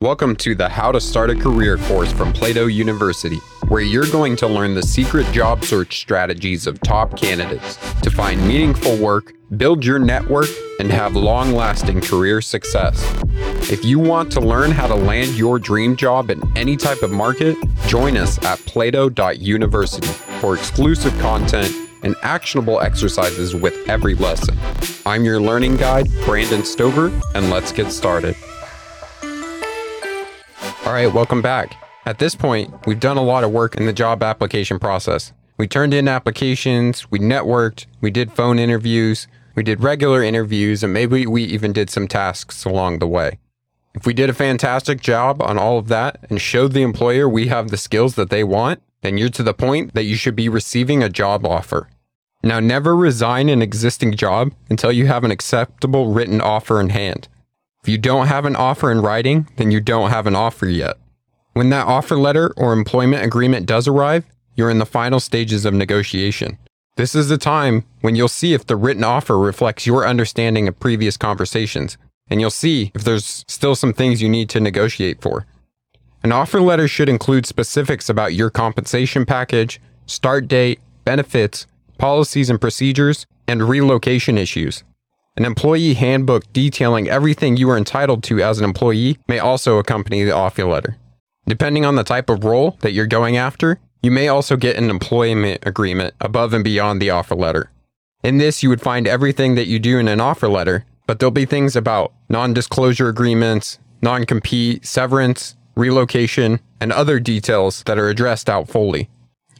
Welcome to the How to Start a Career course from Plato University, where you're going to learn the secret job search strategies of top candidates to find meaningful work, build your network, and have long lasting career success. If you want to learn how to land your dream job in any type of market, join us at plato.university for exclusive content and actionable exercises with every lesson. I'm your learning guide, Brandon Stover, and let's get started. All right, welcome back. At this point, we've done a lot of work in the job application process. We turned in applications, we networked, we did phone interviews, we did regular interviews, and maybe we even did some tasks along the way. If we did a fantastic job on all of that and showed the employer we have the skills that they want, then you're to the point that you should be receiving a job offer. Now, never resign an existing job until you have an acceptable written offer in hand. If you don't have an offer in writing, then you don't have an offer yet. When that offer letter or employment agreement does arrive, you're in the final stages of negotiation. This is the time when you'll see if the written offer reflects your understanding of previous conversations, and you'll see if there's still some things you need to negotiate for. An offer letter should include specifics about your compensation package, start date, benefits, policies and procedures, and relocation issues. An employee handbook detailing everything you are entitled to as an employee may also accompany the offer letter. Depending on the type of role that you're going after, you may also get an employment agreement above and beyond the offer letter. In this, you would find everything that you do in an offer letter, but there'll be things about non disclosure agreements, non compete, severance, relocation, and other details that are addressed out fully.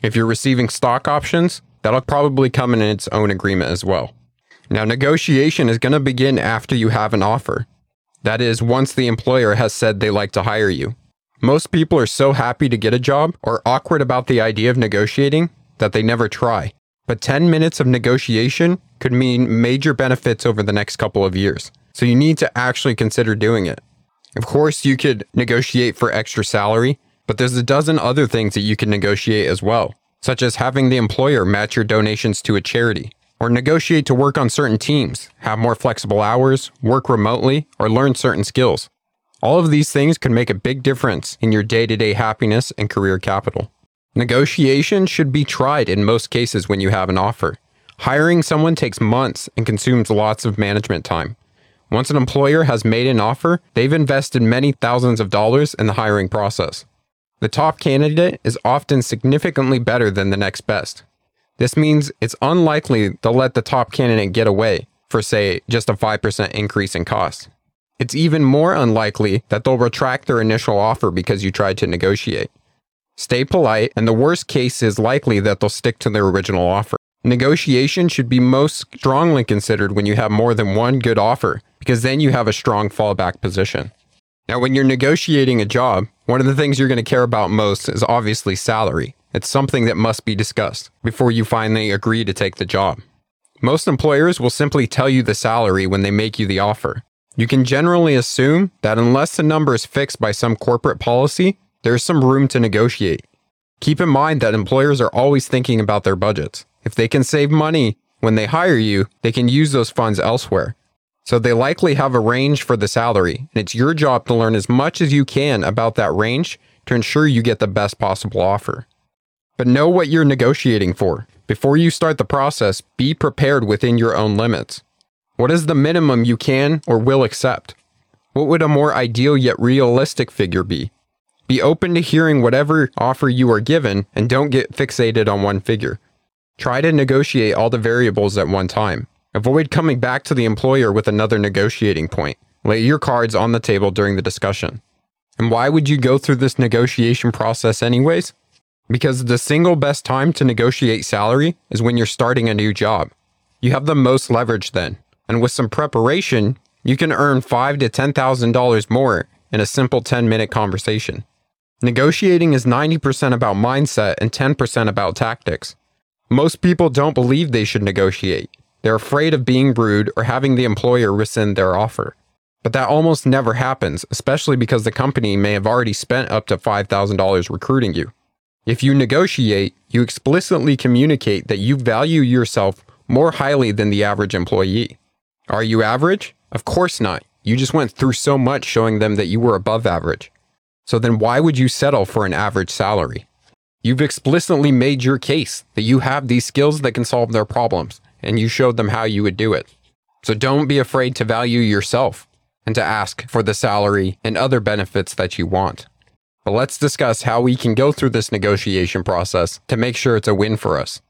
If you're receiving stock options, that'll probably come in its own agreement as well. Now, negotiation is going to begin after you have an offer. That is, once the employer has said they like to hire you. Most people are so happy to get a job or awkward about the idea of negotiating that they never try. But 10 minutes of negotiation could mean major benefits over the next couple of years. So you need to actually consider doing it. Of course, you could negotiate for extra salary, but there's a dozen other things that you can negotiate as well, such as having the employer match your donations to a charity or negotiate to work on certain teams, have more flexible hours, work remotely, or learn certain skills. All of these things can make a big difference in your day to day happiness and career capital. Negotiation should be tried in most cases when you have an offer. Hiring someone takes months and consumes lots of management time. Once an employer has made an offer, they've invested many thousands of dollars in the hiring process. The top candidate is often significantly better than the next best. This means it's unlikely they'll let the top candidate get away for, say, just a 5% increase in cost. It's even more unlikely that they'll retract their initial offer because you tried to negotiate. Stay polite, and the worst case is likely that they'll stick to their original offer. Negotiation should be most strongly considered when you have more than one good offer, because then you have a strong fallback position. Now, when you're negotiating a job, one of the things you're going to care about most is obviously salary. It's something that must be discussed before you finally agree to take the job. Most employers will simply tell you the salary when they make you the offer. You can generally assume that unless the number is fixed by some corporate policy, there is some room to negotiate. Keep in mind that employers are always thinking about their budgets. If they can save money when they hire you, they can use those funds elsewhere. So they likely have a range for the salary, and it's your job to learn as much as you can about that range to ensure you get the best possible offer. But know what you're negotiating for. Before you start the process, be prepared within your own limits. What is the minimum you can or will accept? What would a more ideal yet realistic figure be? Be open to hearing whatever offer you are given and don't get fixated on one figure. Try to negotiate all the variables at one time. Avoid coming back to the employer with another negotiating point. Lay your cards on the table during the discussion. And why would you go through this negotiation process anyways? Because the single best time to negotiate salary is when you're starting a new job. You have the most leverage then, and with some preparation, you can earn five to ten thousand dollars more in a simple 10 minute conversation. Negotiating is 90% about mindset and 10% about tactics. Most people don't believe they should negotiate. They're afraid of being rude or having the employer rescind their offer. But that almost never happens, especially because the company may have already spent up to $5,000 recruiting you. If you negotiate, you explicitly communicate that you value yourself more highly than the average employee. Are you average? Of course not. You just went through so much showing them that you were above average. So then why would you settle for an average salary? You've explicitly made your case that you have these skills that can solve their problems, and you showed them how you would do it. So don't be afraid to value yourself and to ask for the salary and other benefits that you want. But let's discuss how we can go through this negotiation process to make sure it's a win for us.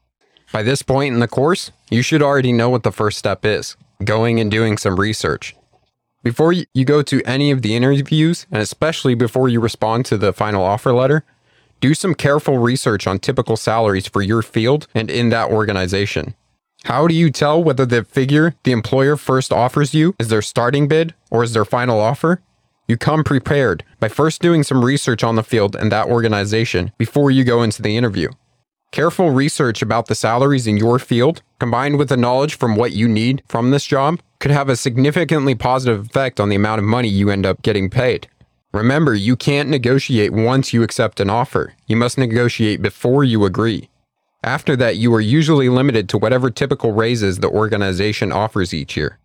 By this point in the course, you should already know what the first step is going and doing some research. Before you go to any of the interviews, and especially before you respond to the final offer letter, do some careful research on typical salaries for your field and in that organization. How do you tell whether the figure the employer first offers you is their starting bid or is their final offer? You come prepared by first doing some research on the field and that organization before you go into the interview. Careful research about the salaries in your field, combined with the knowledge from what you need from this job, could have a significantly positive effect on the amount of money you end up getting paid. Remember, you can't negotiate once you accept an offer. You must negotiate before you agree. After that, you are usually limited to whatever typical raises the organization offers each year.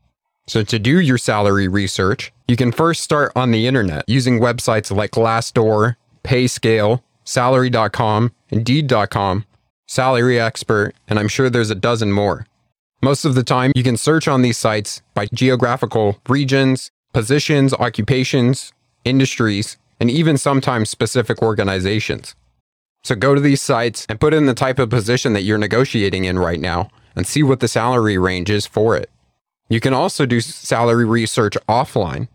So, to do your salary research, you can first start on the internet using websites like Glassdoor, Payscale, Salary.com, Indeed.com, Salary Expert, and I'm sure there's a dozen more. Most of the time, you can search on these sites by geographical regions, positions, occupations, industries, and even sometimes specific organizations. So go to these sites and put in the type of position that you're negotiating in right now and see what the salary range is for it. You can also do salary research offline.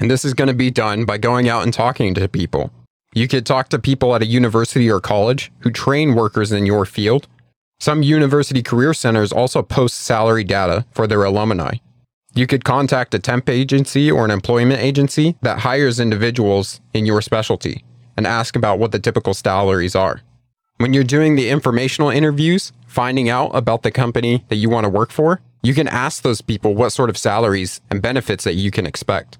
And this is going to be done by going out and talking to people. You could talk to people at a university or college who train workers in your field. Some university career centers also post salary data for their alumni. You could contact a temp agency or an employment agency that hires individuals in your specialty and ask about what the typical salaries are. When you're doing the informational interviews, finding out about the company that you want to work for, you can ask those people what sort of salaries and benefits that you can expect.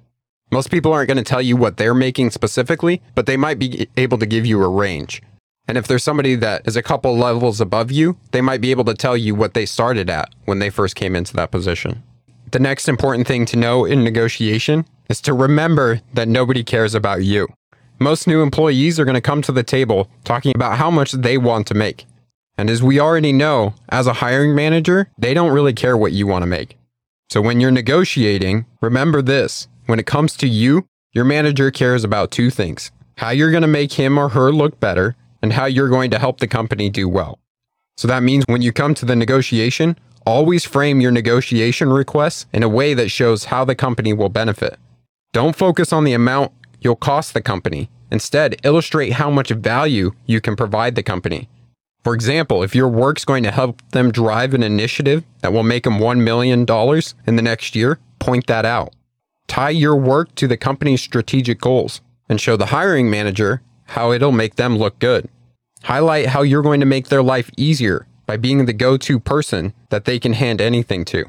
Most people aren't going to tell you what they're making specifically, but they might be able to give you a range. And if there's somebody that is a couple levels above you, they might be able to tell you what they started at when they first came into that position. The next important thing to know in negotiation is to remember that nobody cares about you. Most new employees are going to come to the table talking about how much they want to make. And as we already know, as a hiring manager, they don't really care what you want to make. So when you're negotiating, remember this when it comes to you, your manager cares about two things how you're going to make him or her look better, and how you're going to help the company do well. So that means when you come to the negotiation, always frame your negotiation requests in a way that shows how the company will benefit. Don't focus on the amount you'll cost the company. Instead, illustrate how much value you can provide the company. For example, if your work's going to help them drive an initiative that will make them $1 million in the next year, point that out. Tie your work to the company's strategic goals and show the hiring manager how it'll make them look good. Highlight how you're going to make their life easier by being the go to person that they can hand anything to.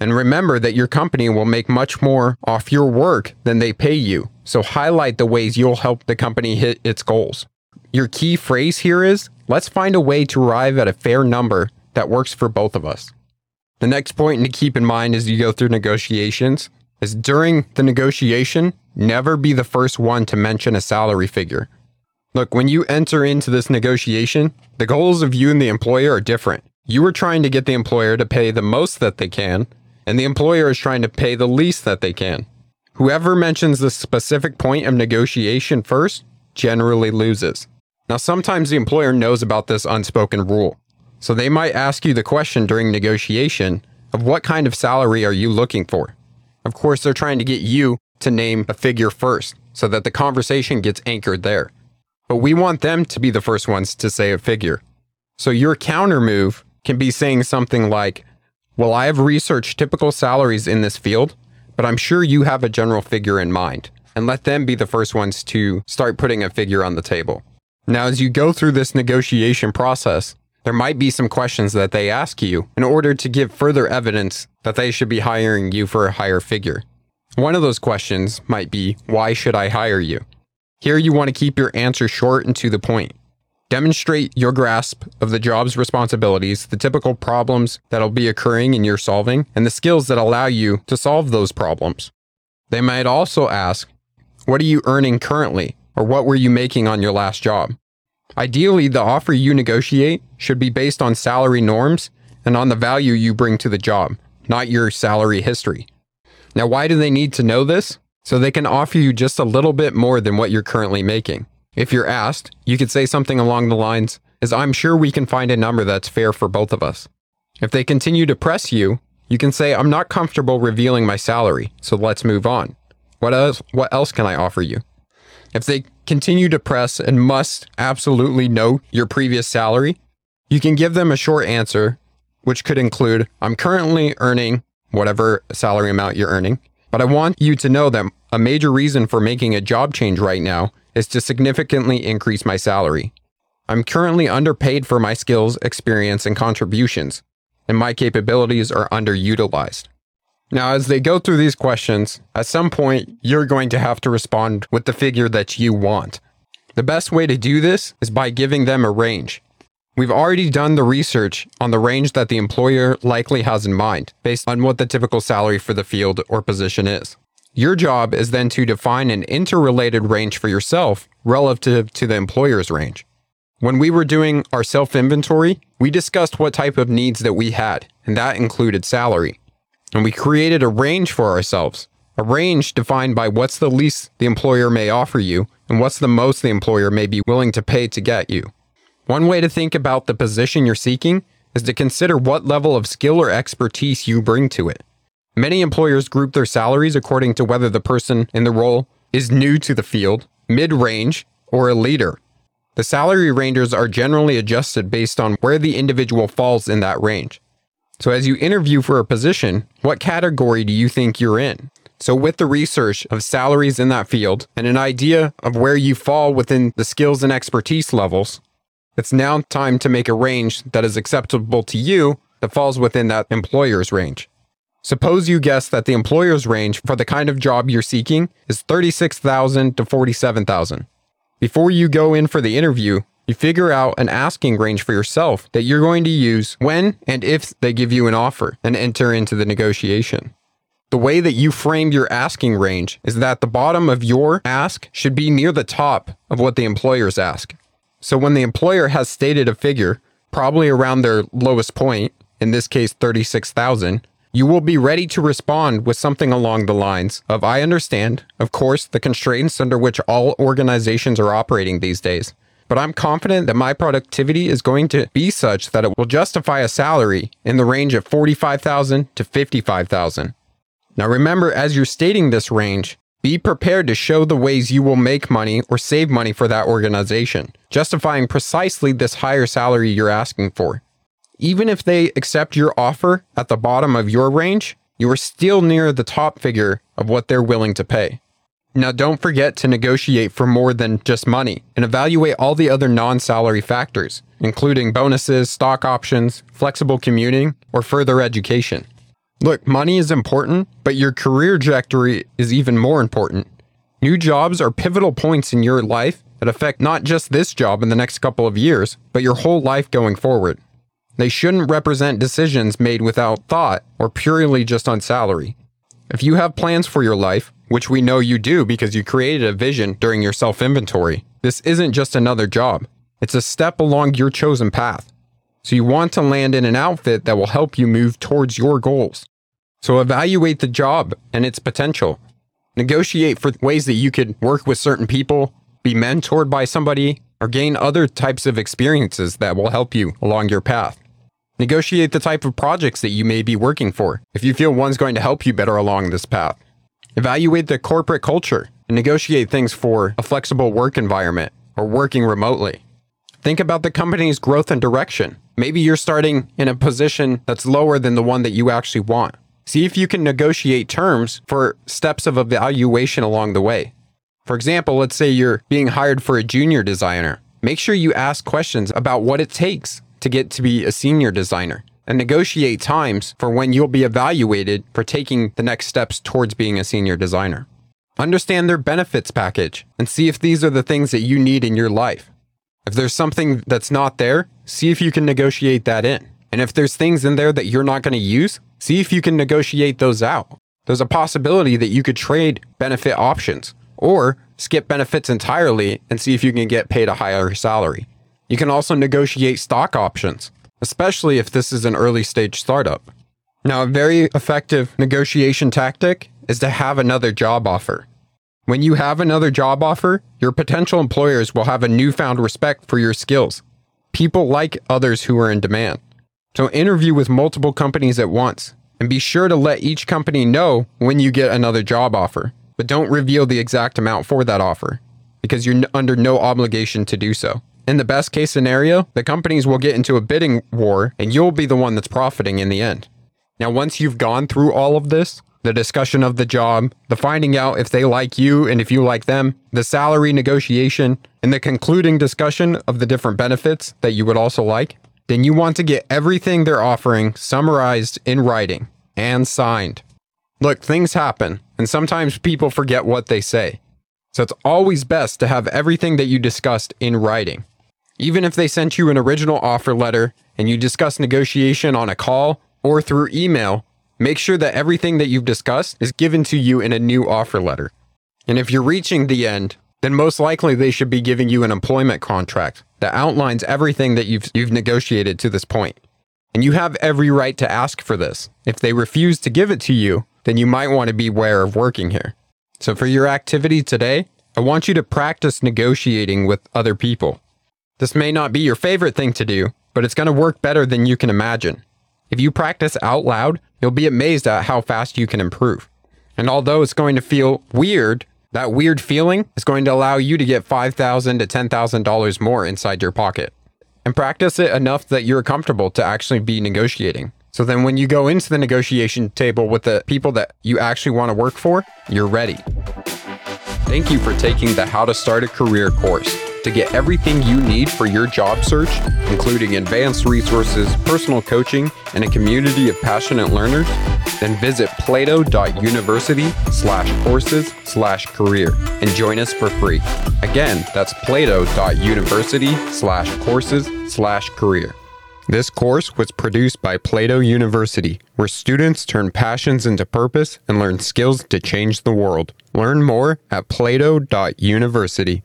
And remember that your company will make much more off your work than they pay you. So highlight the ways you'll help the company hit its goals. Your key phrase here is let's find a way to arrive at a fair number that works for both of us. The next point to keep in mind as you go through negotiations is during the negotiation, never be the first one to mention a salary figure. Look, when you enter into this negotiation, the goals of you and the employer are different. You are trying to get the employer to pay the most that they can, and the employer is trying to pay the least that they can. Whoever mentions the specific point of negotiation first generally loses. Now, sometimes the employer knows about this unspoken rule. So they might ask you the question during negotiation of what kind of salary are you looking for? Of course, they're trying to get you to name a figure first so that the conversation gets anchored there. But we want them to be the first ones to say a figure. So your counter move can be saying something like, Well, I have researched typical salaries in this field, but I'm sure you have a general figure in mind. And let them be the first ones to start putting a figure on the table. Now, as you go through this negotiation process, there might be some questions that they ask you in order to give further evidence that they should be hiring you for a higher figure. One of those questions might be, Why should I hire you? Here, you want to keep your answer short and to the point. Demonstrate your grasp of the job's responsibilities, the typical problems that'll be occurring in your solving, and the skills that allow you to solve those problems. They might also ask, What are you earning currently? Or what were you making on your last job? Ideally, the offer you negotiate should be based on salary norms and on the value you bring to the job, not your salary history. Now, why do they need to know this? So they can offer you just a little bit more than what you're currently making. If you're asked, you could say something along the lines, as I'm sure we can find a number that's fair for both of us. If they continue to press you, you can say, I'm not comfortable revealing my salary, so let's move on. What else, what else can I offer you? If they continue to press and must absolutely know your previous salary, you can give them a short answer, which could include, I'm currently earning whatever salary amount you're earning, but I want you to know that a major reason for making a job change right now is to significantly increase my salary. I'm currently underpaid for my skills, experience, and contributions, and my capabilities are underutilized. Now, as they go through these questions, at some point, you're going to have to respond with the figure that you want. The best way to do this is by giving them a range. We've already done the research on the range that the employer likely has in mind, based on what the typical salary for the field or position is. Your job is then to define an interrelated range for yourself relative to the employer's range. When we were doing our self inventory, we discussed what type of needs that we had, and that included salary. And we created a range for ourselves, a range defined by what's the least the employer may offer you and what's the most the employer may be willing to pay to get you. One way to think about the position you're seeking is to consider what level of skill or expertise you bring to it. Many employers group their salaries according to whether the person in the role is new to the field, mid range, or a leader. The salary ranges are generally adjusted based on where the individual falls in that range. So, as you interview for a position, what category do you think you're in? So, with the research of salaries in that field and an idea of where you fall within the skills and expertise levels, it's now time to make a range that is acceptable to you that falls within that employer's range. Suppose you guess that the employer's range for the kind of job you're seeking is 36,000 to 47,000. Before you go in for the interview, you figure out an asking range for yourself that you're going to use when and if they give you an offer and enter into the negotiation. The way that you frame your asking range is that the bottom of your ask should be near the top of what the employers ask. So when the employer has stated a figure, probably around their lowest point, in this case 36,000, you will be ready to respond with something along the lines of I understand, of course, the constraints under which all organizations are operating these days. But I'm confident that my productivity is going to be such that it will justify a salary in the range of 45,000 to 55,000. Now remember as you're stating this range, be prepared to show the ways you will make money or save money for that organization, justifying precisely this higher salary you're asking for. Even if they accept your offer at the bottom of your range, you are still near the top figure of what they're willing to pay. Now, don't forget to negotiate for more than just money and evaluate all the other non salary factors, including bonuses, stock options, flexible commuting, or further education. Look, money is important, but your career trajectory is even more important. New jobs are pivotal points in your life that affect not just this job in the next couple of years, but your whole life going forward. They shouldn't represent decisions made without thought or purely just on salary. If you have plans for your life, which we know you do because you created a vision during your self inventory, this isn't just another job. It's a step along your chosen path. So you want to land in an outfit that will help you move towards your goals. So evaluate the job and its potential. Negotiate for ways that you could work with certain people, be mentored by somebody, or gain other types of experiences that will help you along your path. Negotiate the type of projects that you may be working for if you feel one's going to help you better along this path. Evaluate the corporate culture and negotiate things for a flexible work environment or working remotely. Think about the company's growth and direction. Maybe you're starting in a position that's lower than the one that you actually want. See if you can negotiate terms for steps of evaluation along the way. For example, let's say you're being hired for a junior designer. Make sure you ask questions about what it takes to get to be a senior designer and negotiate times for when you'll be evaluated for taking the next steps towards being a senior designer. Understand their benefits package and see if these are the things that you need in your life. If there's something that's not there, see if you can negotiate that in. And if there's things in there that you're not going to use, see if you can negotiate those out. there's a possibility that you could trade benefit options or skip benefits entirely and see if you can get paid a higher salary. You can also negotiate stock options, especially if this is an early stage startup. Now, a very effective negotiation tactic is to have another job offer. When you have another job offer, your potential employers will have a newfound respect for your skills. People like others who are in demand. So interview with multiple companies at once and be sure to let each company know when you get another job offer, but don't reveal the exact amount for that offer because you're under no obligation to do so. In the best case scenario, the companies will get into a bidding war and you'll be the one that's profiting in the end. Now, once you've gone through all of this, the discussion of the job, the finding out if they like you and if you like them, the salary negotiation, and the concluding discussion of the different benefits that you would also like, then you want to get everything they're offering summarized in writing and signed. Look, things happen, and sometimes people forget what they say. So it's always best to have everything that you discussed in writing. Even if they sent you an original offer letter and you discuss negotiation on a call or through email, make sure that everything that you've discussed is given to you in a new offer letter. And if you're reaching the end, then most likely they should be giving you an employment contract that outlines everything that you've, you've negotiated to this point. And you have every right to ask for this. If they refuse to give it to you, then you might want to be aware of working here. So for your activity today, I want you to practice negotiating with other people. This may not be your favorite thing to do, but it's going to work better than you can imagine. If you practice out loud, you'll be amazed at how fast you can improve. And although it's going to feel weird, that weird feeling is going to allow you to get 5,000 to $10,000 more inside your pocket. And practice it enough that you're comfortable to actually be negotiating. So then when you go into the negotiation table with the people that you actually want to work for, you're ready. Thank you for taking the How to Start a Career course to get everything you need for your job search, including advanced resources, personal coaching, and a community of passionate learners, then visit plato.university slash courses slash career and join us for free. Again, that's plato.university slash courses slash career. This course was produced by Plato University, where students turn passions into purpose and learn skills to change the world. Learn more at plato.university.